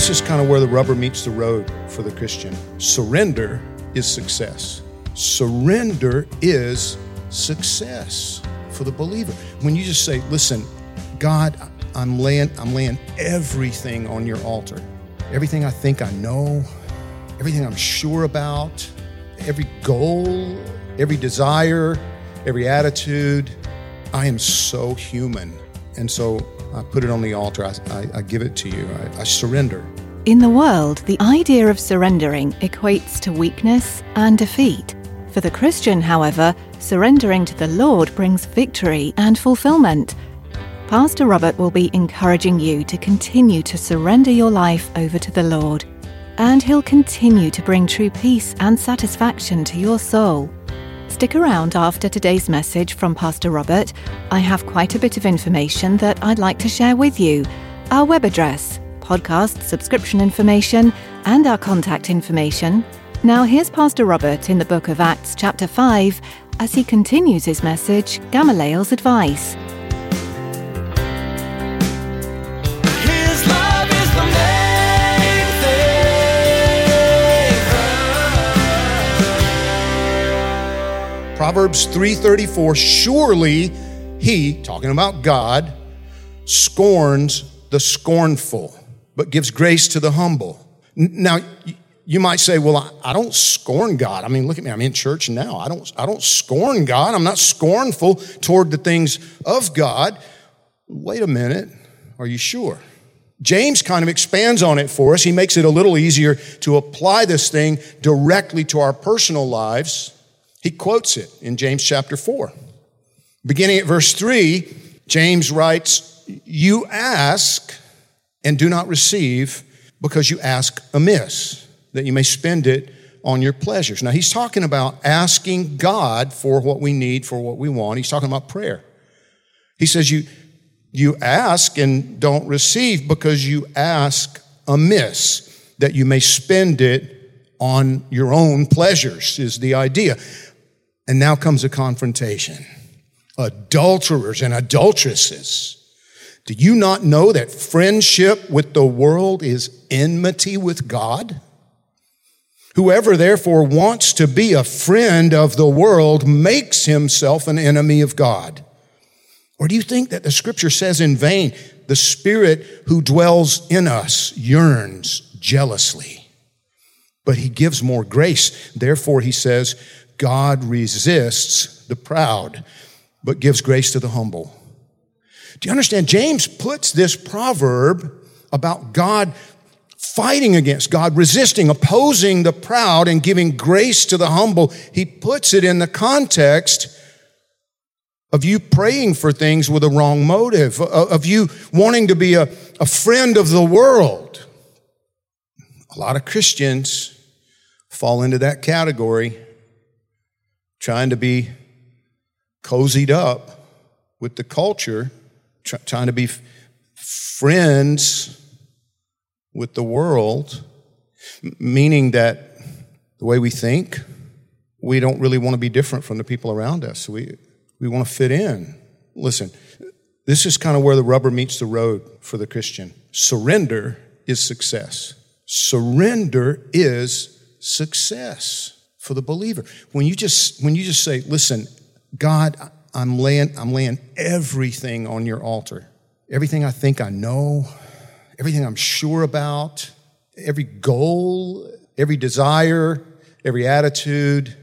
This is kind of where the rubber meets the road for the Christian. Surrender is success. Surrender is success for the believer. When you just say, "Listen, God, I'm laying I'm laying everything on your altar. Everything I think I know, everything I'm sure about, every goal, every desire, every attitude, I am so human. And so I put it on the altar. I, I, I give it to you. I, I surrender. In the world, the idea of surrendering equates to weakness and defeat. For the Christian, however, surrendering to the Lord brings victory and fulfillment. Pastor Robert will be encouraging you to continue to surrender your life over to the Lord, and he'll continue to bring true peace and satisfaction to your soul. Stick around after today's message from Pastor Robert. I have quite a bit of information that I'd like to share with you. Our web address, podcast subscription information, and our contact information. Now, here's Pastor Robert in the book of Acts, chapter 5, as he continues his message Gamaliel's Advice. Proverbs 3:34 surely he talking about God scorns the scornful but gives grace to the humble. Now you might say, "Well, I, don't scorn God. I mean, look at me. I'm in church now. I don't I don't scorn God. I'm not scornful toward the things of God." Wait a minute. Are you sure? James kind of expands on it for us. He makes it a little easier to apply this thing directly to our personal lives. He quotes it in James chapter 4. Beginning at verse 3, James writes, You ask and do not receive because you ask amiss, that you may spend it on your pleasures. Now, he's talking about asking God for what we need, for what we want. He's talking about prayer. He says, You, you ask and don't receive because you ask amiss, that you may spend it on your own pleasures, is the idea. And now comes a confrontation. Adulterers and adulteresses. Do you not know that friendship with the world is enmity with God? Whoever therefore wants to be a friend of the world makes himself an enemy of God. Or do you think that the scripture says in vain, the spirit who dwells in us yearns jealously? But he gives more grace. Therefore, he says, God resists the proud, but gives grace to the humble. Do you understand? James puts this proverb about God fighting against, God resisting, opposing the proud, and giving grace to the humble. He puts it in the context of you praying for things with a wrong motive, of you wanting to be a, a friend of the world. A lot of Christians fall into that category, trying to be cozied up with the culture, try, trying to be f- friends with the world, meaning that the way we think, we don't really want to be different from the people around us. We, we want to fit in. Listen, this is kind of where the rubber meets the road for the Christian. Surrender is success. Surrender is success for the believer. When you just when you just say, "Listen, God, I'm laying I'm laying everything on your altar. Everything I think I know, everything I'm sure about, every goal, every desire, every attitude,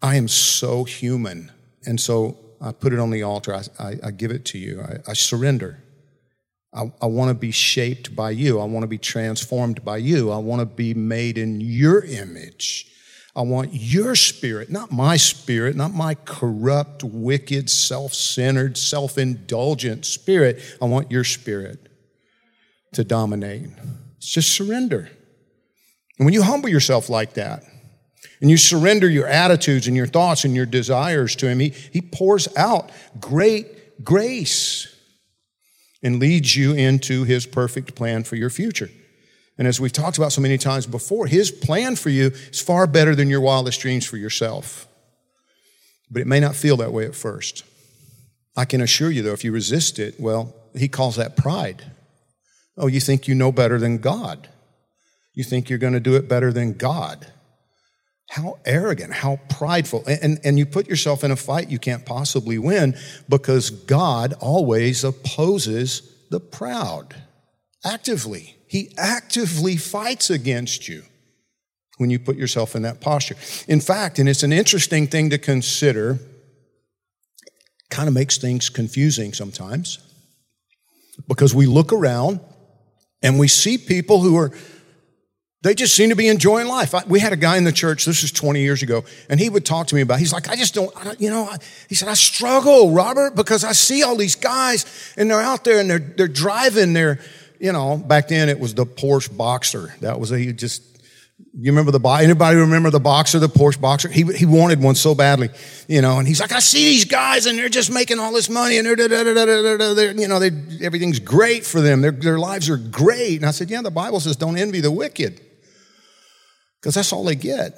I am so human. And so I put it on the altar. I, I, I give it to you. I, I surrender. I, I want to be shaped by you. I want to be transformed by you. I want to be made in your image. I want your spirit, not my spirit, not my corrupt, wicked, self centered, self indulgent spirit. I want your spirit to dominate. It's just surrender. And when you humble yourself like that, and you surrender your attitudes and your thoughts and your desires to Him, He, he pours out great grace and leads you into His perfect plan for your future. And as we've talked about so many times before, His plan for you is far better than your wildest dreams for yourself. But it may not feel that way at first. I can assure you, though, if you resist it, well, He calls that pride. Oh, you think you know better than God. You think you're going to do it better than God. How arrogant, how prideful. And, and you put yourself in a fight you can't possibly win because God always opposes the proud actively. He actively fights against you when you put yourself in that posture. In fact, and it's an interesting thing to consider, kind of makes things confusing sometimes because we look around and we see people who are they just seem to be enjoying life. I, we had a guy in the church, this was 20 years ago, and he would talk to me about, he's like, I just don't, I, you know, I, he said, I struggle, Robert, because I see all these guys and they're out there and they're, they're driving their, you know, back then it was the Porsche Boxster. That was a, just, you remember the, anybody remember the Boxster, the Porsche Boxster? He, he wanted one so badly, you know, and he's like, I see these guys and they're just making all this money and they're, da, da, da, da, you know, they, everything's great for them. Their, their lives are great. And I said, yeah, the Bible says don't envy the wicked because that's all they get.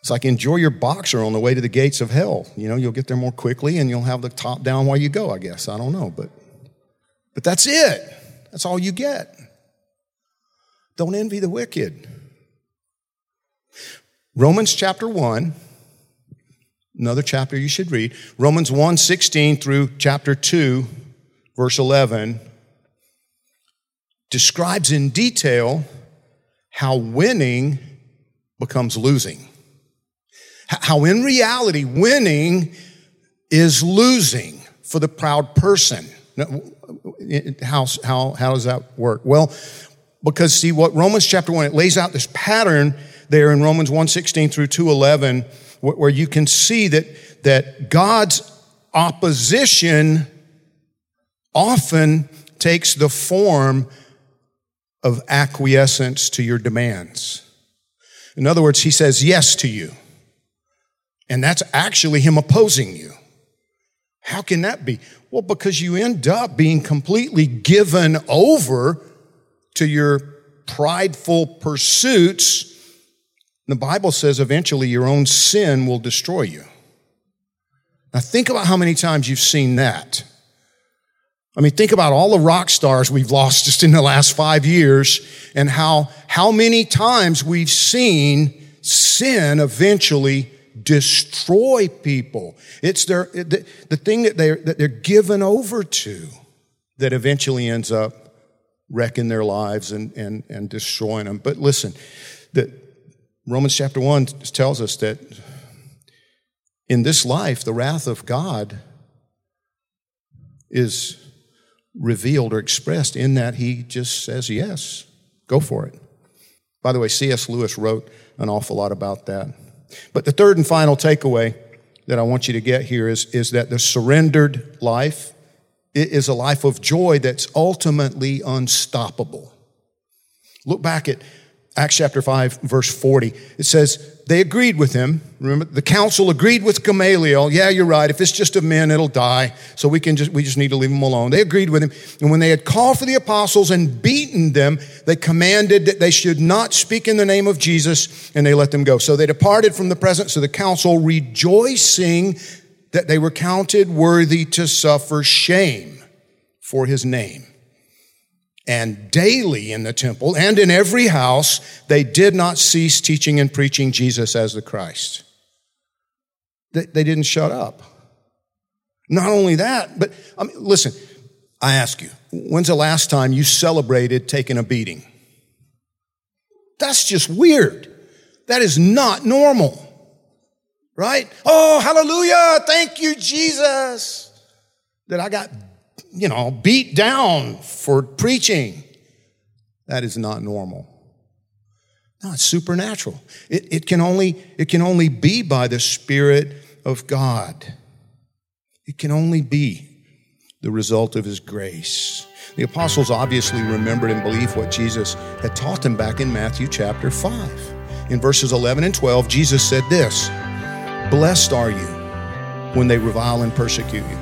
It's like enjoy your Boxster on the way to the gates of hell. You know, you'll get there more quickly and you'll have the top down while you go, I guess. I don't know, but but that's it. That's all you get. Don't envy the wicked. Romans chapter 1, another chapter you should read. Romans 1 16 through chapter 2, verse 11, describes in detail how winning becomes losing. How in reality, winning is losing for the proud person. How, how, how does that work? Well, because see what Romans chapter 1, it lays out this pattern there in Romans 1 16 through 2 11, where you can see that, that God's opposition often takes the form of acquiescence to your demands. In other words, he says yes to you. And that's actually him opposing you. How can that be? Well, because you end up being completely given over to your prideful pursuits. The Bible says eventually your own sin will destroy you. Now, think about how many times you've seen that. I mean, think about all the rock stars we've lost just in the last five years and how, how many times we've seen sin eventually destroy people. It's their, the, the thing that they're, that they're given over to that eventually ends up wrecking their lives and, and, and destroying them. But listen, that Romans chapter 1 tells us that in this life, the wrath of God is revealed or expressed in that he just says, yes, go for it. By the way, C.S. Lewis wrote an awful lot about that. But the third and final takeaway that I want you to get here is, is that the surrendered life is a life of joy that's ultimately unstoppable. Look back at Acts chapter 5, verse 40. It says, They agreed with him. Remember, the council agreed with Gamaliel. Yeah, you're right. If it's just a man, it'll die. So we can just, we just need to leave him alone. They agreed with him. And when they had called for the apostles and beaten them, they commanded that they should not speak in the name of Jesus, and they let them go. So they departed from the presence of the council, rejoicing that they were counted worthy to suffer shame for his name. And daily in the temple and in every house, they did not cease teaching and preaching Jesus as the Christ. They, they didn't shut up. Not only that, but I mean, listen, I ask you, when's the last time you celebrated taking a beating? That's just weird. That is not normal. Right? Oh, hallelujah. Thank you, Jesus. That I got you know, beat down for preaching. That is not normal. No, it's supernatural. It, it, can only, it can only be by the Spirit of God. It can only be the result of His grace. The apostles obviously remembered and believed what Jesus had taught them back in Matthew chapter 5. In verses 11 and 12, Jesus said this Blessed are you when they revile and persecute you.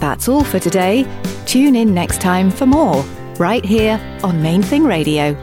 That's all for today. Tune in next time for more, right here on Main Thing Radio.